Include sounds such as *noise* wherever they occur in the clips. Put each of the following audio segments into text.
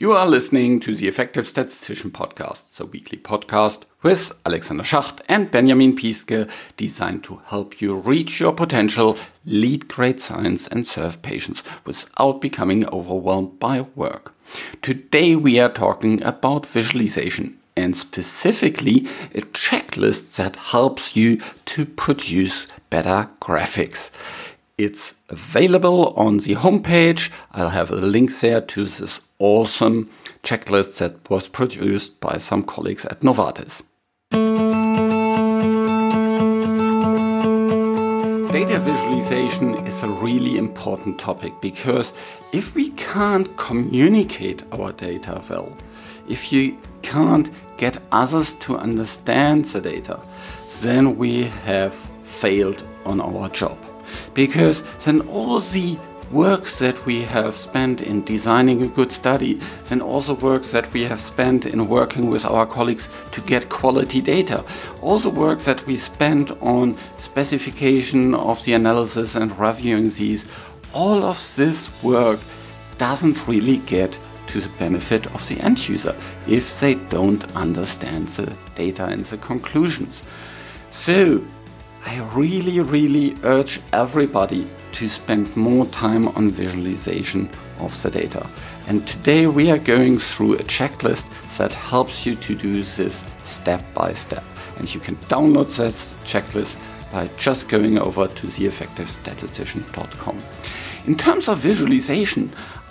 You are listening to the Effective Statistician Podcast, the weekly podcast with Alexander Schacht and Benjamin Piske, designed to help you reach your potential, lead great science, and serve patients without becoming overwhelmed by work. Today we are talking about visualization and specifically a checklist that helps you to produce better graphics. It's available on the homepage. I'll have a link there to this awesome checklist that was produced by some colleagues at Novartis. Data visualization is a really important topic because if we can't communicate our data well, if you can't get others to understand the data, then we have failed on our job because then all the work that we have spent in designing a good study, then also work that we have spent in working with our colleagues to get quality data, also work that we spent on specification of the analysis and reviewing these, all of this work doesn't really get to the benefit of the end user if they don't understand the data and the conclusions. So I really, really urge everybody to spend more time on visualization of the data. And today we are going through a checklist that helps you to do this step by step. And you can download this checklist by just going over to theeffectivestatistician.com. In terms of visualization,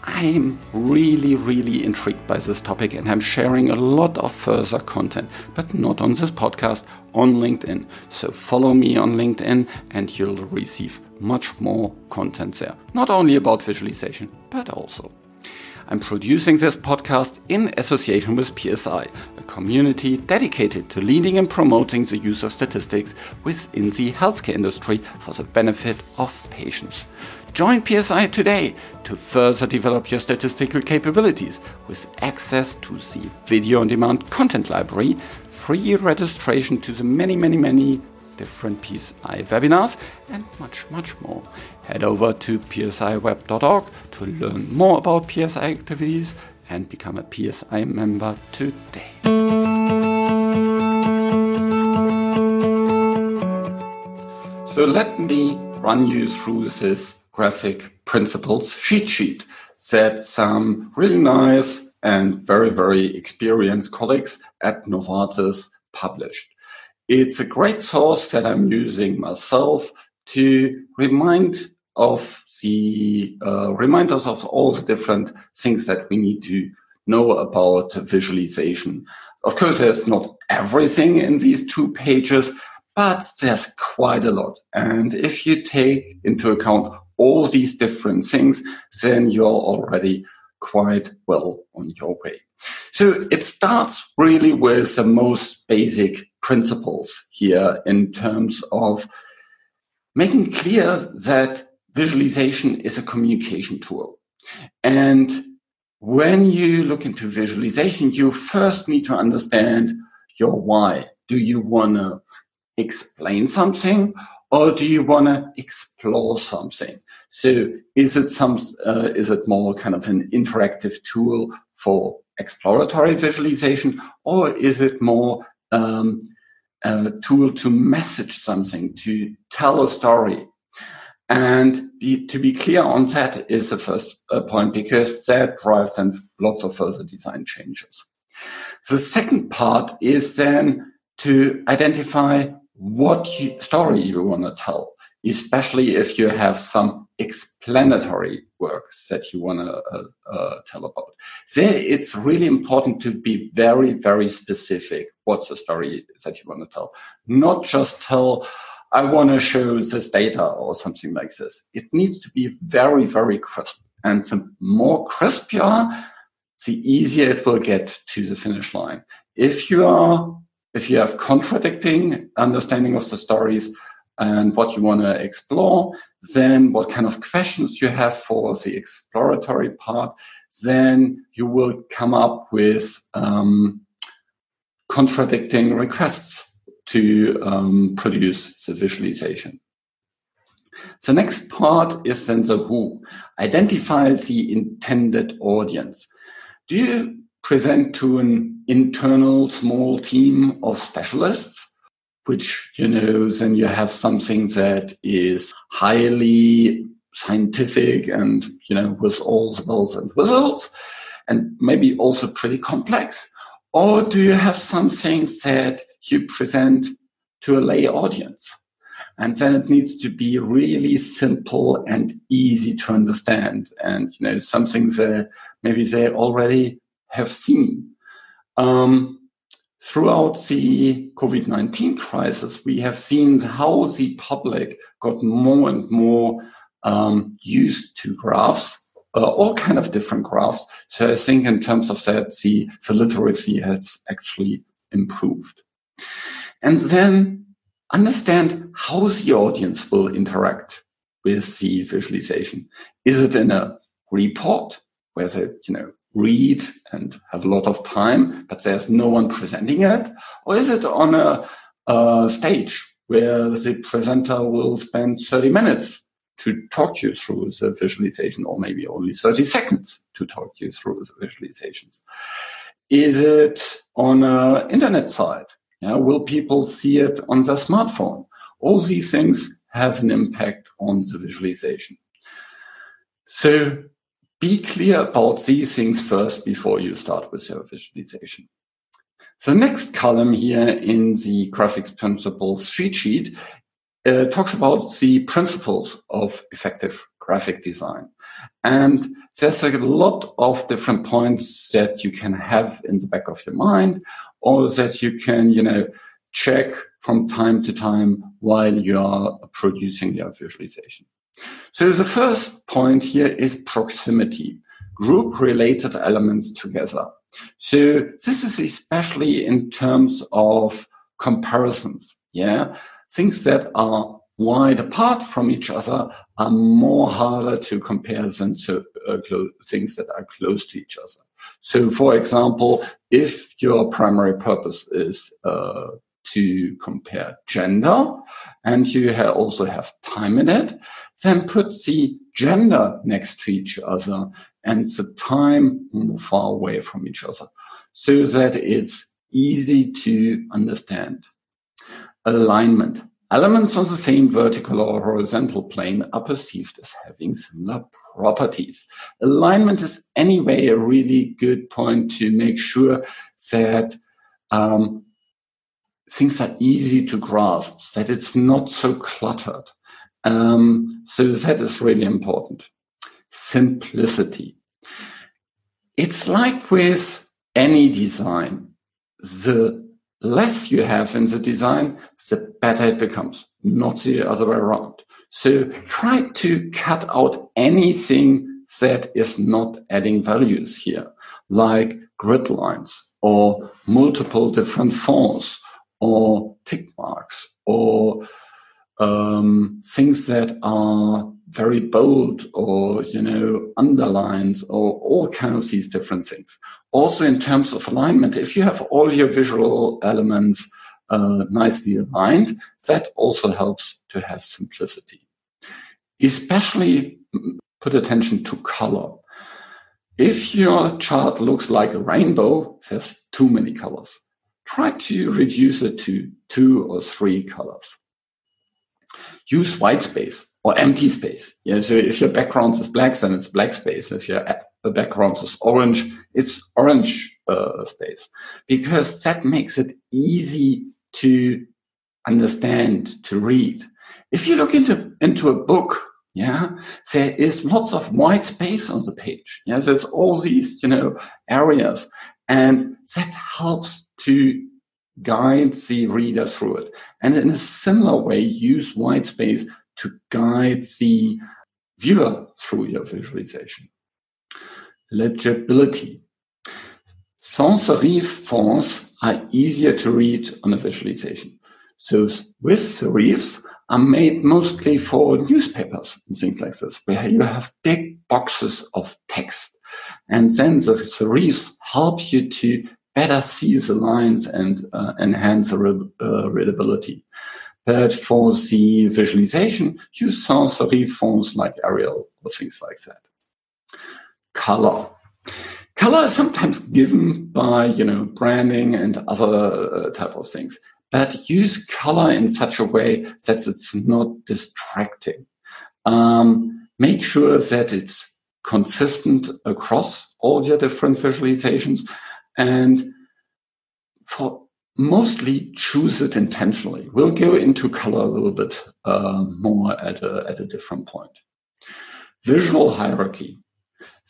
I'm really, really intrigued by this topic and I'm sharing a lot of further content, but not on this podcast, on LinkedIn. So follow me on LinkedIn and you'll receive much more content there. Not only about visualization, but also. I'm producing this podcast in association with PSI, a community dedicated to leading and promoting the use of statistics within the healthcare industry for the benefit of patients. Join PSI today to further develop your statistical capabilities with access to the video on demand content library, free registration to the many, many, many different PSI webinars, and much, much more. Head over to psiweb.org to learn more about PSI activities and become a PSI member today. So let me run you through this graphic principles *laughs* cheat sheet that some really nice and very, very experienced colleagues at Novartis published. It's a great source that I'm using myself to remind of the uh, remind us of all the different things that we need to know about visualization. Of course, there's not everything in these two pages, but there's quite a lot. And if you take into account all these different things, then you're already quite well on your way. So it starts really with the most basic principles here in terms of making clear that visualization is a communication tool. And when you look into visualization, you first need to understand your why. Do you want to explain something or do you want to explore something? So is it some, uh, is it more kind of an interactive tool for exploratory visualization or is it more um, a tool to message something, to tell a story? And be, to be clear on that is the first uh, point because that drives then lots of further design changes. The second part is then to identify what you, story you want to tell, especially if you have some explanatory works that you want to uh, uh, tell about. There, it's really important to be very, very specific. What's the story that you want to tell? Not just tell, I want to show this data or something like this. It needs to be very, very crisp. And the more crisp you are, the easier it will get to the finish line. If you are if you have contradicting understanding of the stories and what you want to explore, then what kind of questions you have for the exploratory part, then you will come up with um, contradicting requests to um, produce the visualization. The next part is then the who. Identify the intended audience. do you present to an internal small team of specialists? Which, you know, then you have something that is highly scientific and, you know, with all the bells and whistles and maybe also pretty complex? Or do you have something that you present to a lay audience? And then it needs to be really simple and easy to understand. And, you know, something that maybe they already have seen. Um, throughout the COVID-19 crisis, we have seen how the public got more and more um, used to graphs, uh, all kind of different graphs. So I think in terms of that, the, the literacy has actually improved. And then understand how the audience will interact with the visualization. Is it in a report where they, you know, read and have a lot of time, but there's no one presenting it? Or is it on a, a stage where the presenter will spend 30 minutes to talk you through the visualization or maybe only 30 seconds to talk you through the visualizations? Is it on an internet site? Yeah, will people see it on their smartphone? All these things have an impact on the visualization. So be clear about these things first before you start with your visualization. The next column here in the graphics principles cheat sheet uh, talks about the principles of effective graphic design. And there's a lot of different points that you can have in the back of your mind or that you can, you know, check from time to time while you are producing your visualization. So the first point here is proximity, group related elements together. So this is especially in terms of comparisons. Yeah. Things that are wide apart from each other are more harder to compare than to uh, things that are close to each other. So, for example, if your primary purpose is uh, to compare gender and you ha also have time in it, then put the gender next to each other and the time far away from each other so that it's easy to understand. Alignment. Elements on the same vertical or horizontal plane are perceived as having similar properties. Alignment is anyway a really good point to make sure that um, things are easy to grasp, that it's not so cluttered. Um, so that is really important. Simplicity. It's like with any design. The less you have in the design, the better it becomes, not the other way around. So try to cut out anything that is not adding values here, like grid lines or multiple different fonts or tick marks or um, things that are very bold or you know underlines or all kind of these different things. Also in terms of alignment if you have all your visual elements uh, nicely aligned that also helps to have simplicity. Especially put attention to color. If your chart looks like a rainbow there's too many colors try to reduce it to two or three colors use white space or empty space. Yeah, so if your background is black, then it's black space. If your background is orange, it's orange uh, space, because that makes it easy to understand, to read. If you look into into a book, yeah, there is lots of white space on the page. Yeah, there's all these you know areas, and that helps to guide the reader through it. And in a similar way, use white space to guide the viewer through your visualization. Legibility. Sans serif fonts are easier to read on a visualization. Those with serifs are made mostly for newspapers and things like this, where you have big boxes of text. And then the serifs help you to better see the lines and uh, enhance the re uh, readability. But for the visualization, use sans serif fonts like Arial or things like that. Color. Color is sometimes given by, you know, branding and other uh, type of things, but use color in such a way that it's not distracting. Um, make sure that it's consistent across all your different visualizations and for mostly choose it intentionally. We'll go into color a little bit uh, more at a, at a different point. Visual hierarchy.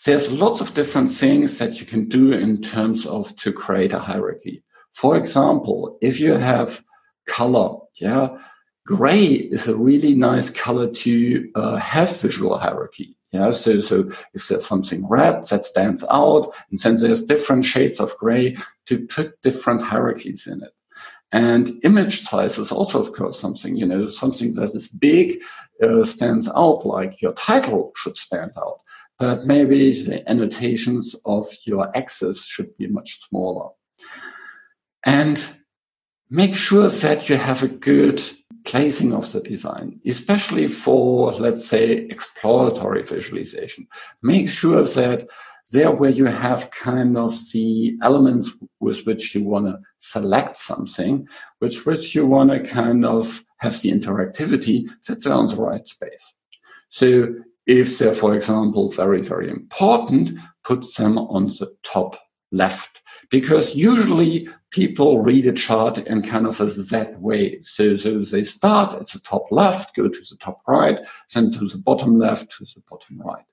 There's lots of different things that you can do in terms of to create a hierarchy. For example, if you have color, yeah, gray is a really nice color to uh, have visual hierarchy. Yeah, so so if there's something red that stands out, and then there's different shades of gray to put different hierarchies in it. And image size is also, of course, something, you know, something that is big uh, stands out, like your title should stand out. But maybe the annotations of your axis should be much smaller. And make sure that you have a good placing of the design, especially for, let's say, exploratory visualization. Make sure that there where you have kind of the elements with which you want to select something, with which you want to kind of have the interactivity, that they're on the right space. So if they're, for example, very, very important, put them on the top left because usually people read a chart in kind of a Z way. So, so they start at the top left, go to the top right, then to the bottom left, to the bottom right.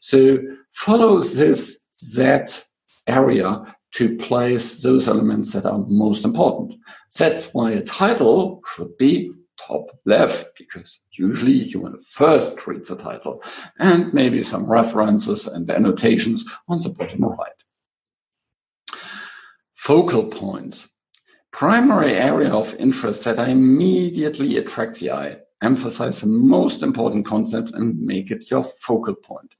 So follow this Z area to place those elements that are most important. That's why a title should be top left, because usually you want to first read the title and maybe some references and annotations on the bottom right. Focal points. Primary area of interest that immediately attracts the eye. Emphasize the most important concept and make it your focal point.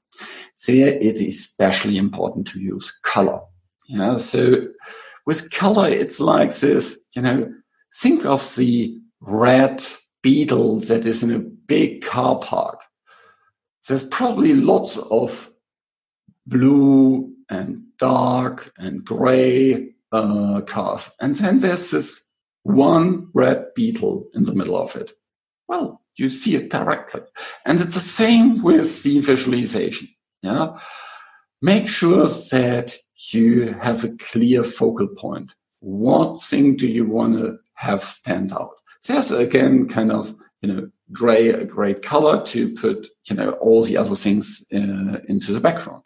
There it is especially important to use color. Yeah, so with color, it's like this, you know, think of the red beetle that is in a big car park. There's probably lots of blue and dark and gray uh, cars. And then there's this one red beetle in the middle of it. Well, you see it directly. And it's the same with the visualization. Yeah. Make sure that you have a clear focal point. What thing do you want to have stand out? There's again kind of, you know, gray, a great color to put, you know, all the other things uh, into the background.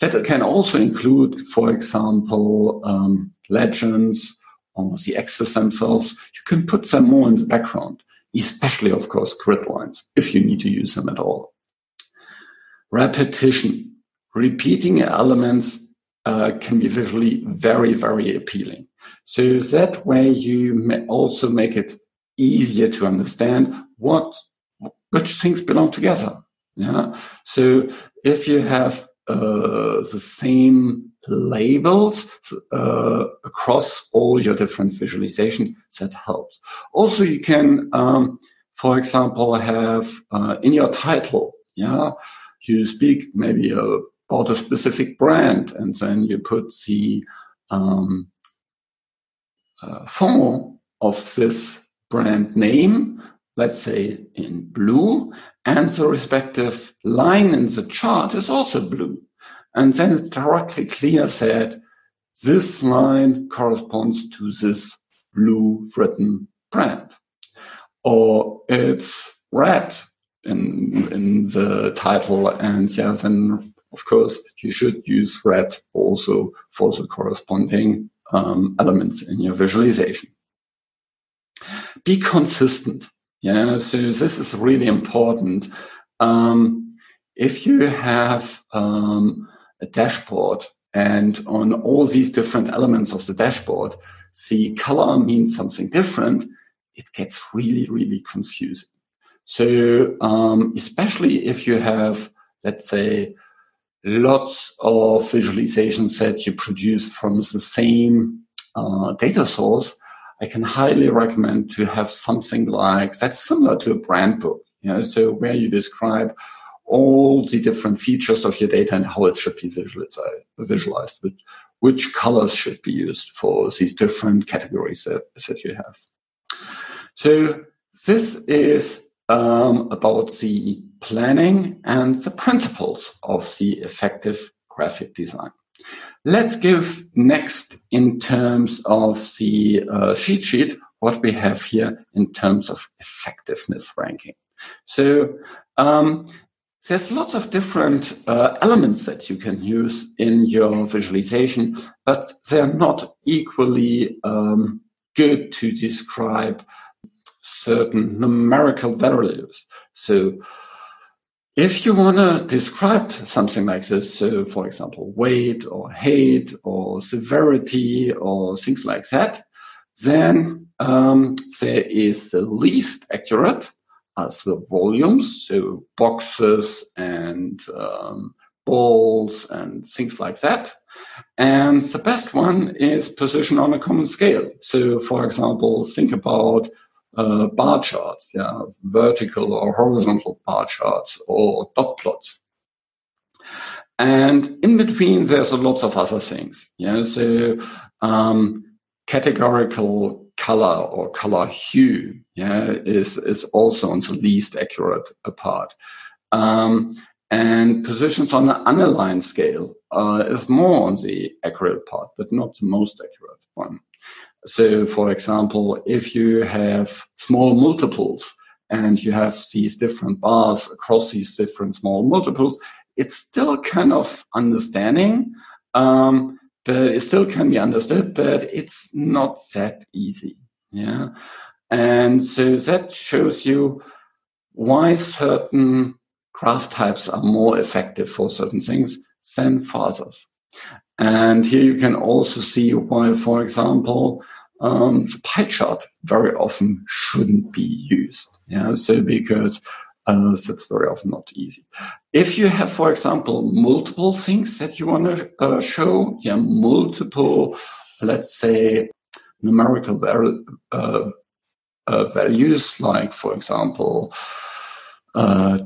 That can also include, for example, um, legends or the axes themselves. You can put them more in the background, especially, of course, grid lines, if you need to use them at all. Repetition. Repeating elements uh, can be visually very, very appealing. So that way you may also make it easier to understand what which things belong together. Yeah. So if you have uh, the same labels uh, across all your different visualization that helps. Also, you can, um, for example, have uh, in your title, yeah, you speak maybe about a specific brand, and then you put the um, uh, font of this brand name let's say in blue, and the respective line in the chart is also blue. And then it's directly clear that this line corresponds to this blue written brand. Or it's red in, in the title. And yes, and of course, you should use red also for the corresponding um, elements in your visualization. Be consistent. Yeah, so this is really important. Um, if you have um, a dashboard and on all these different elements of the dashboard, the color means something different, it gets really, really confusing. So, um, especially if you have, let's say, lots of visualizations that you produce from the same uh, data source, I can highly recommend to have something like that's similar to a brand book. You know, so where you describe all the different features of your data and how it should be visualized, visualized which, which colors should be used for these different categories that, that you have. So this is um, about the planning and the principles of the effective graphic design. Let's give next in terms of the uh, cheat sheet what we have here in terms of effectiveness ranking. So um, there's lots of different uh, elements that you can use in your visualization, but they're not equally um, good to describe certain numerical values. So if you want to describe something like this, so for example, weight or height or severity or things like that, then um, there is the least accurate as the volumes, so boxes and um, balls and things like that. And the best one is position on a common scale. So, for example, think about uh, bar charts, yeah, vertical or horizontal bar charts or dot plots. And in between, there's a lots of other things. Yeah, so um, categorical color or color hue, yeah, is is also on the least accurate part. Um, and positions on the unaligned scale uh, is more on the accurate part, but not the most accurate one. So, for example, if you have small multiples and you have these different bars across these different small multiples, it's still kind of understanding, um, but it still can be understood, but it's not that easy. Yeah. And so that shows you why certain graph types are more effective for certain things than for others. And here you can also see why, for example, um, the pie chart very often shouldn't be used. Yeah, so because uh, that's very often not easy. If you have, for example, multiple things that you want to uh, show, yeah, multiple, let's say, numerical uh, uh, values, like, for example, uh,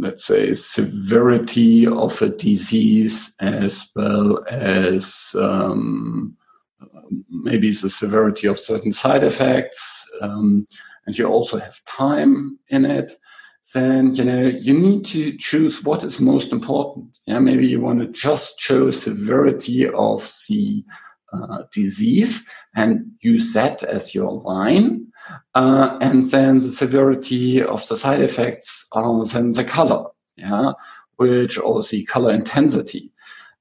let's say, severity of a disease as well as um, maybe the severity of certain side effects, um, and you also have time in it, then you know you need to choose what is most important. Yeah, maybe you want to just show severity of the uh, disease and use that as your line, uh, and then the severity of the side effects are then the color. Yeah, which or the color intensity.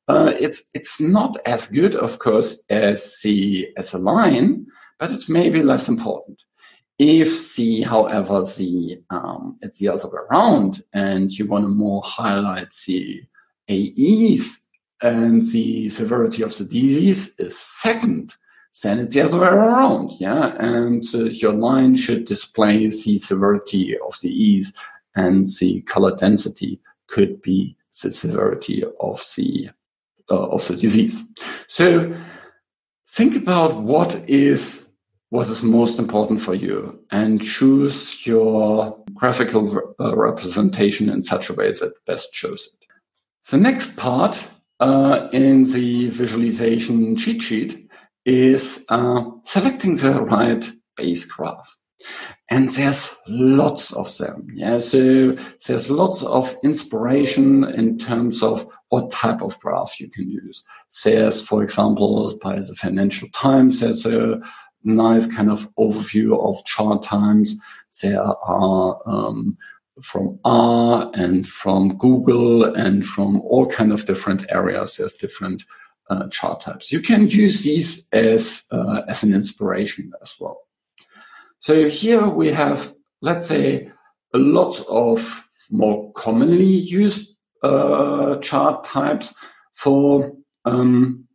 Uh, it's it's not as good, of course, as the as a line, but it's maybe less important. If the, however, the um, it's the other way around, and you want to more highlight the AEs and the severity of the disease is second, then it's the other way around, yeah. And uh, your line should display the severity of the AEs and the color density could be the severity of the uh, of the disease. So think about what is what is most important for you and choose your graphical uh, representation in such a way that best shows it. The next part uh, in the visualization cheat sheet is uh, selecting the right base graph. And there's lots of them. Yeah. So there's lots of inspiration in terms of what type of graph you can use. There's, for example, by the Financial Times, there's a nice kind of overview of chart times. There are um, from R and from Google and from all kind of different areas. There's different uh, chart types. You can use these as uh, as an inspiration as well. So here we have, let's say, a lot of more commonly used uh, chart types for um,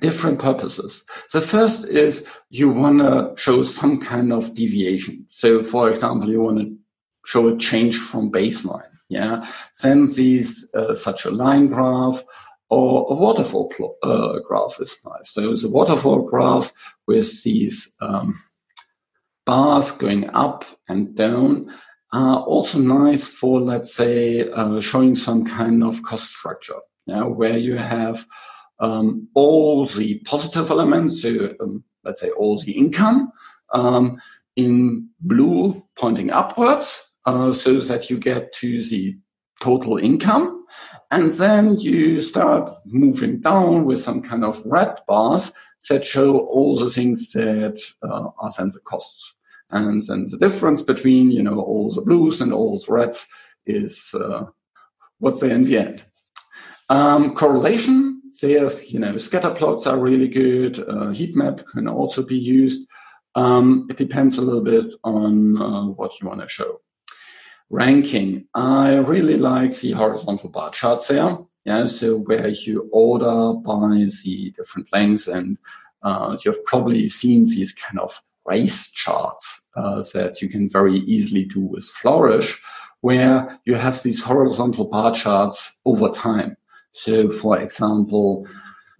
different purposes. The first is you want to show some kind of deviation. So, for example, you want to show a change from baseline. Yeah, then these uh, such a line graph or a waterfall uh, graph is nice. So it's a waterfall graph with these um, bars going up and down are also nice for, let's say, uh, showing some kind of cost structure, yeah, where you have um, all the positive elements, so um, let's say all the income um, in blue pointing upwards, uh, so that you get to the total income. And then you start moving down with some kind of red bars that show all the things that uh, are then the costs. And then the difference between, you know, all the blues and all the reds is uh, what's there in the end. Um, correlation, there's, you know, scatter plots are really good. Uh, heat map can also be used. Um, it depends a little bit on uh, what you want to show. Ranking, I really like the horizontal bar charts there. Yeah, so where you order by the different lengths, and uh, you've probably seen these kind of race charts uh, that you can very easily do with Flourish, where you have these horizontal bar charts over time. So, for example,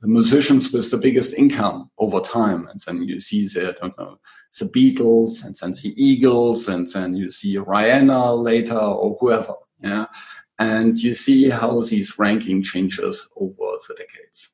the musicians with the biggest income over time, and then you see the, I don't know, the Beatles, and then the Eagles, and then you see Rihanna later, or whoever. Yeah, and you see how these ranking changes over the decades.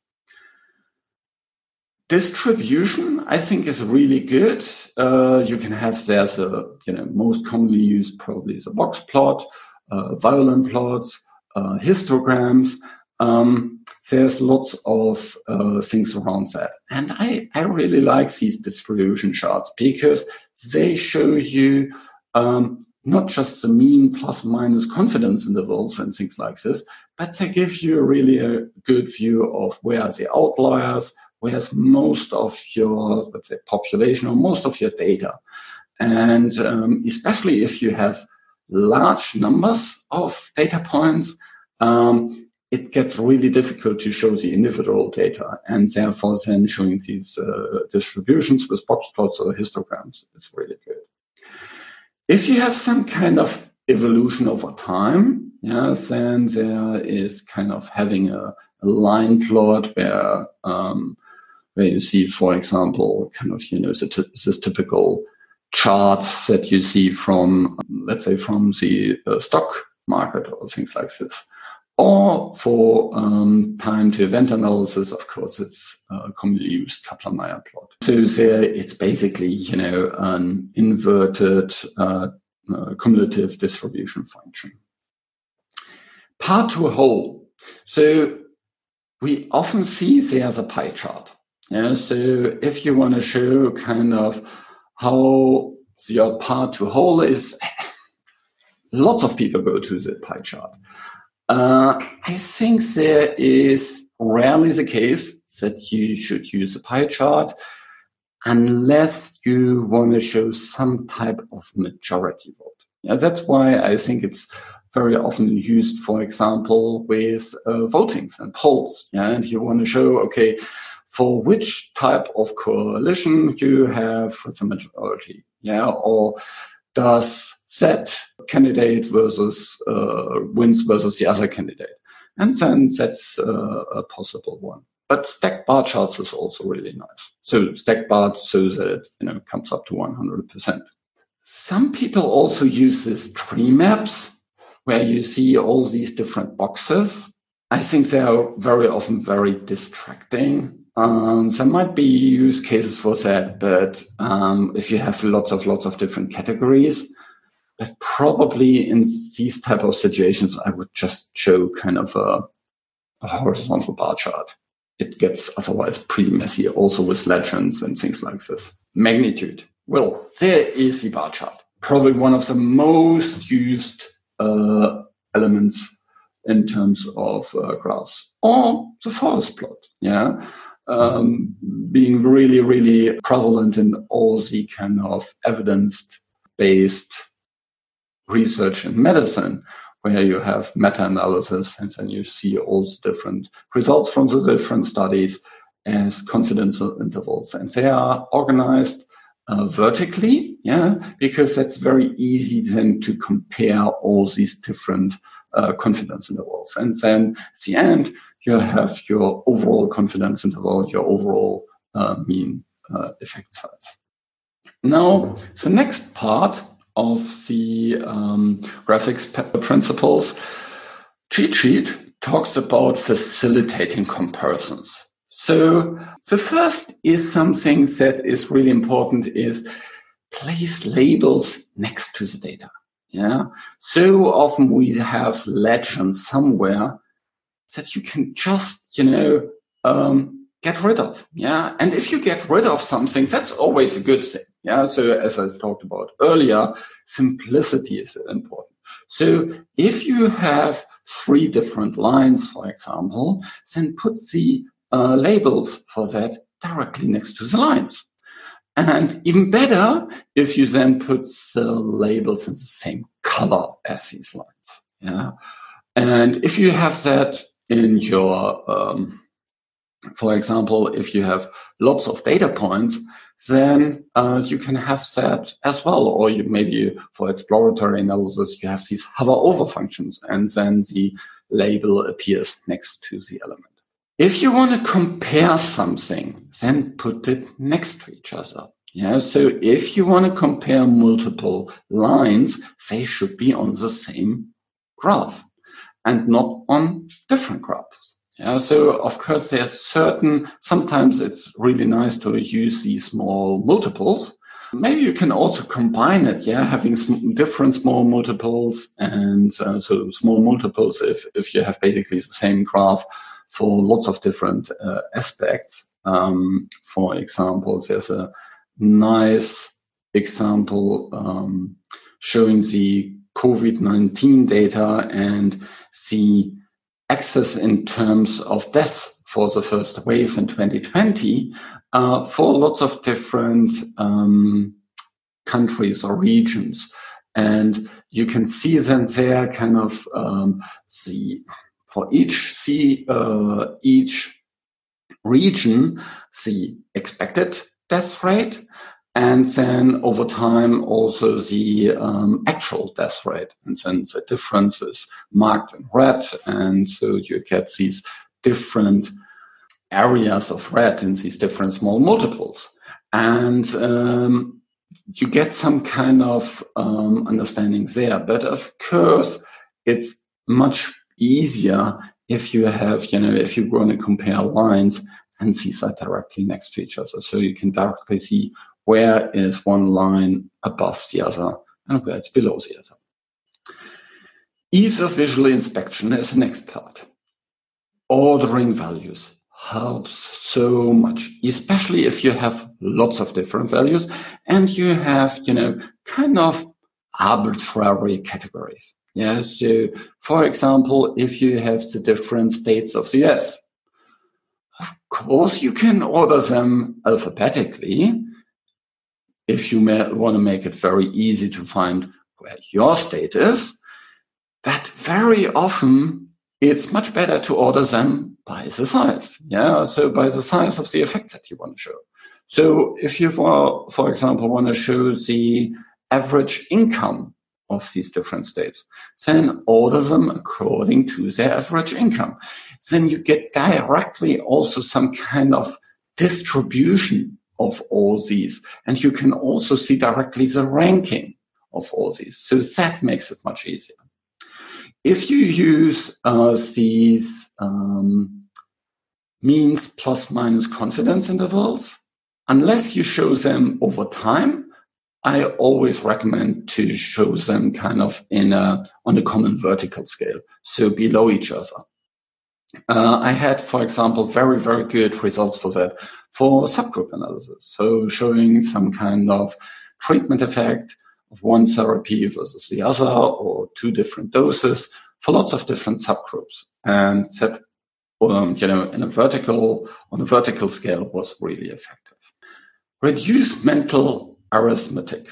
Distribution, I think, is really good. Uh, you can have there's a you know most commonly used probably a box plot, uh, violin plots, uh, histograms. Um, there's lots of uh, things around that. And I, I really like these distribution charts because they show you um, not just the mean plus minus confidence intervals and things like this, but they give you really a good view of where are the outliers, where's most of your, let's say, population or most of your data. And um, especially if you have large numbers of data points, um, it gets really difficult to show the individual data and therefore then showing these uh, distributions with box plots or histograms is really good. If you have some kind of evolution over time, yeah, then there is kind of having a, a line plot where um, where you see, for example, kind of you know this typical charts that you see from let's say from the uh, stock market or things like this. Or for um, time to event analysis, of course, it's a commonly used Kaplan-Meier plot. So there, it's basically, you know, an inverted uh, uh, cumulative distribution function. Part to whole. So we often see there's a pie chart. Yeah, so if you want to show kind of how your part to whole is, *laughs* lots of people go to the pie chart. Uh, I think there is rarely the case that you should use a pie chart unless you want to show some type of majority vote. Yeah, that's why I think it's very often used, for example, with uh, votings and polls. Yeah, and you want to show, okay, for which type of coalition you have the majority. Yeah, or does that candidate versus uh, wins versus the other candidate. And then that's uh, a possible one. But stacked bar charts is also really nice. So stacked bar so that it you know comes up to 100%. Some people also use these tree maps where you see all these different boxes. I think they are very often very distracting. Um, there might be use cases for that, but um, if you have lots of lots of different categories, but probably in these type of situations, I would just show kind of a, a horizontal bar chart. It gets otherwise pretty messy, also with legends and things like this. Magnitude. Well, there is the bar chart. Probably one of the most used uh, elements in terms of uh, graphs or the forest plot. Yeah. Um, being really, really prevalent in all the kind of evidence based research in medicine, where you have meta-analysis and then you see all the different results from the different studies as confidence intervals. And they are organized uh, vertically, yeah, because that's very easy then to compare all these different uh, confidence intervals. And then at the end, you have your overall confidence interval, your overall uh, mean uh, effect size. Now, the next part of the um, graphics principles, cheat sheet talks about facilitating comparisons. So the first is something that is really important is place labels next to the data. Yeah. So often we have legends somewhere that you can just, you know, um, get rid of. Yeah. And if you get rid of something, that's always a good thing. Yeah. So as I talked about earlier, simplicity is important. So if you have three different lines, for example, then put the uh, labels for that directly next to the lines. And even better, if you then put the labels in the same color as these lines. Yeah. And if you have that in your, um, for example, if you have lots of data points, then uh, you can have that as well. Or you maybe for exploratory analysis, you have these hover over functions and then the label appears next to the element. If you want to compare something, then put it next to each other. Yeah. So if you want to compare multiple lines, they should be on the same graph and not on different graphs. Yeah. So of course there's certain, sometimes it's really nice to use these small multiples. Maybe you can also combine it. Yeah. Having different small multiples and uh, so small multiples if, if you have basically the same graph for lots of different uh, aspects. Um, for example, there's a nice example um, showing the COVID-19 data and the access in terms of deaths for the first wave in 2020 uh, for lots of different um, countries or regions. And you can see then there kind of um, the for each see uh, each region the expected death rate and then over time also the um, actual death rate and then the difference is marked in red. And so you get these different areas of red in these different small multiples. And um, you get some kind of um, understanding there. But of course it's much easier if you have, you know, if you want to compare lines and see that directly next to each other. So you can directly see where is one line above the other and where it's below the other. Ease of visual inspection is the next part. Ordering values helps so much, especially if you have lots of different values and you have, you know, kind of arbitrary categories. Yeah. So, for example, if you have the different states of the US, of course, you can order them alphabetically if you want to make it very easy to find where your state is. that very often, it's much better to order them by the size. Yeah. So by the size of the effect that you want to show. So if you, for, for example, want to show the average income of these different states. Then order them according to their average income. Then you get directly also some kind of distribution of all these. And you can also see directly the ranking of all these. So that makes it much easier. If you use uh, these um, means plus minus confidence intervals, unless you show them over time, I always recommend to show them kind of in a, on a common vertical scale, so below each other. Uh, I had, for example, very, very good results for that for subgroup analysis. So showing some kind of treatment effect of one therapy versus the other or two different doses for lots of different subgroups. And that, um, you know, in a vertical, on a vertical scale was really effective. Reduce mental arithmetic.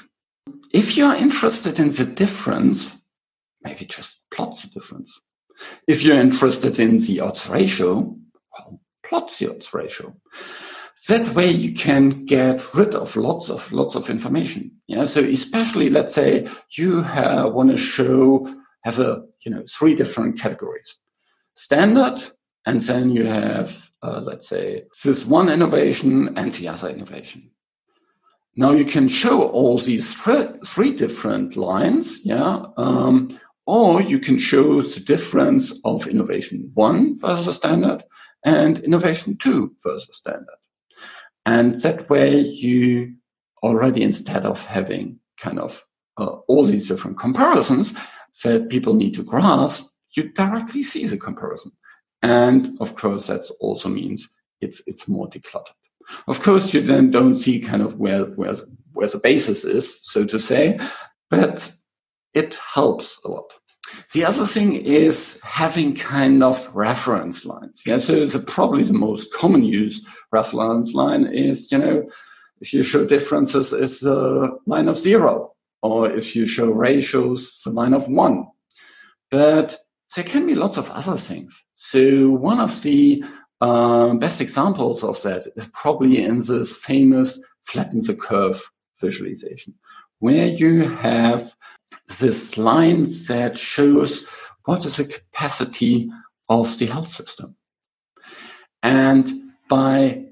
If you are interested in the difference, maybe just plot the difference. If you're interested in the odds ratio, well, plot the odds ratio. That way you can get rid of lots of lots of information. Yeah. So especially, let's say you want to show have a you know three different categories: standard, and then you have uh, let's say this one innovation and the other innovation. Now you can show all these three different lines, yeah, um, or you can show the difference of innovation one versus a standard and innovation two versus standard. And that way you already, instead of having kind of uh, all these different comparisons that people need to grasp, you directly see the comparison. And of course, that also means it's, it's more decluttered. Of course, you then don't see kind of where, where, where the basis is, so to say, but it helps a lot. The other thing is having kind of reference lines. Yeah, so the, probably the most common use reference line is, you know, if you show differences, is the line of zero, or if you show ratios, the line of one. But there can be lots of other things. So one of the um, best examples of that is probably in this famous flatten the curve visualization, where you have this line that shows what is the capacity of the health system. And by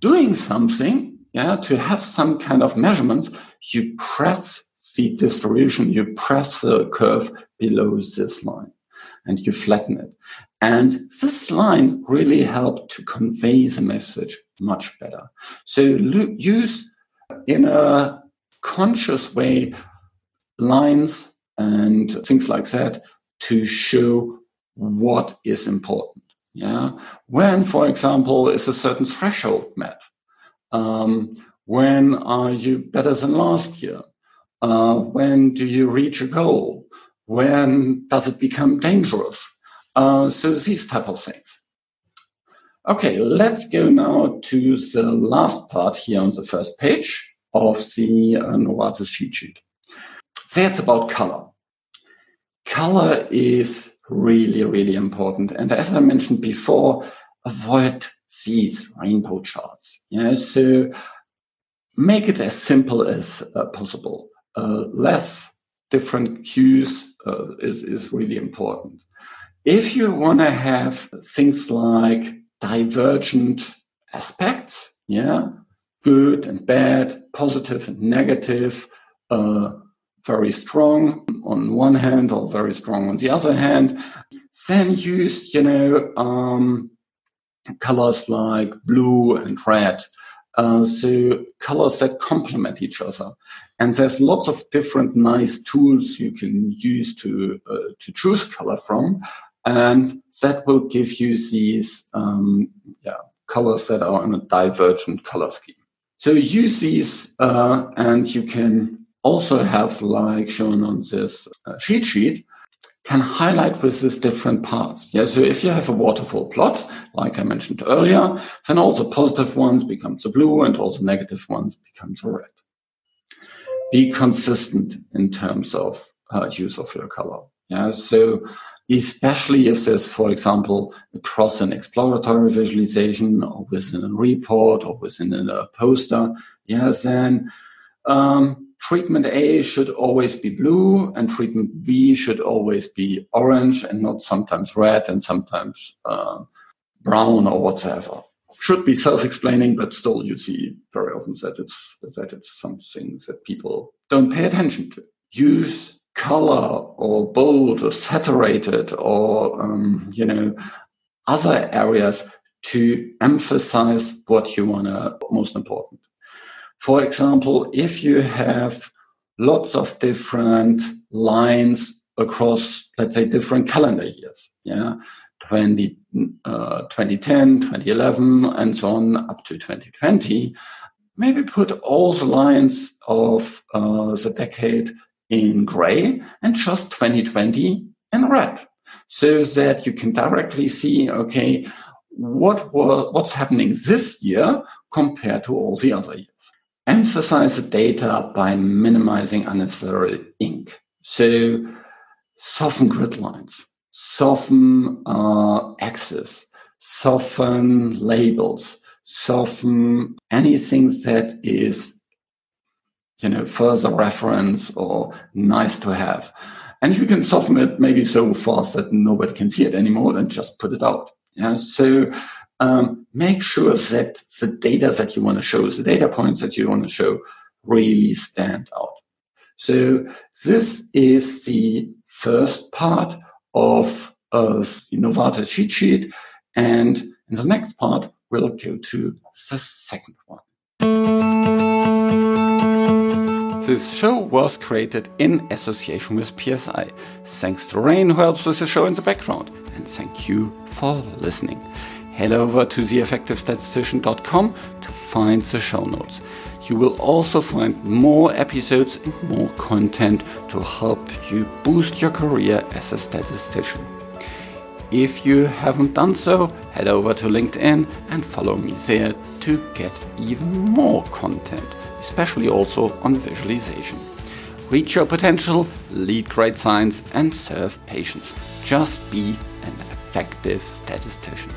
doing something, yeah, to have some kind of measurements, you press the distribution, you press the curve below this line and you flatten it. And this line really helped to convey the message much better. So use in a conscious way lines and things like that to show what is important. Yeah. When, for example, is a certain threshold met? Um, when are you better than last year? Uh, when do you reach a goal? When does it become dangerous? Uh, so these type of things. Okay, let's go now to the last part here on the first page of the uh, Novartis cheat sheet. That's about color. Color is really, really important. And as I mentioned before, avoid these rainbow charts. Yeah, so make it as simple as uh, possible. Uh, less different hues uh, is, is really important. If you want to have things like divergent aspects, yeah, good and bad, positive and negative, uh, very strong on one hand or very strong on the other hand, then use, you know, um, colors like blue and red. Uh, so colors that complement each other. And there's lots of different nice tools you can use to, uh, to choose color from and that will give you these um, yeah, colors that are in a divergent color scheme. So use these, uh, and you can also have, like shown on this uh, cheat sheet, can highlight with these different parts. Yeah, so if you have a waterfall plot, like I mentioned earlier, then all the positive ones become the blue and all the negative ones become the red. Be consistent in terms of uh, use of your color. Yeah, so especially if there's, for example, across an exploratory visualization or within a report or within a poster, yeah, then um, treatment A should always be blue and treatment B should always be orange and not sometimes red and sometimes uh, brown or whatever. Should be self-explaining, but still you see very often that it's, that it's something that people don't pay attention to. Use color or bold or saturated or um, you know other areas to emphasize what you want to most important for example if you have lots of different lines across let's say different calendar years yeah 20, uh, 2010 2011 and so on up to 2020 maybe put all the lines of uh, the decade in gray and just 2020 in red so that you can directly see, okay, what were, what's happening this year compared to all the other years. Emphasize the data by minimizing unnecessary ink. So soften grid lines, soften uh, axes, soften labels, soften anything that is you know, further reference or nice to have. And you can soften it maybe so fast that nobody can see it anymore and just put it out. Yeah. So, um, make sure that the data that you want to show, the data points that you want to show, really stand out. So this is the first part of uh, the Novartis cheat sheet. And in the next part, we'll go to the second one. This show was created in association with PSI. Thanks to Rain who helps with the show in the background. And thank you for listening. Head over to theeffectivestatistician.com to find the show notes. You will also find more episodes and more content to help you boost your career as a statistician. If you haven't done so, head over to LinkedIn and follow me there to get even more content, especially also on visualization. Reach your potential, lead great science, and serve patients. Just be an effective statistician.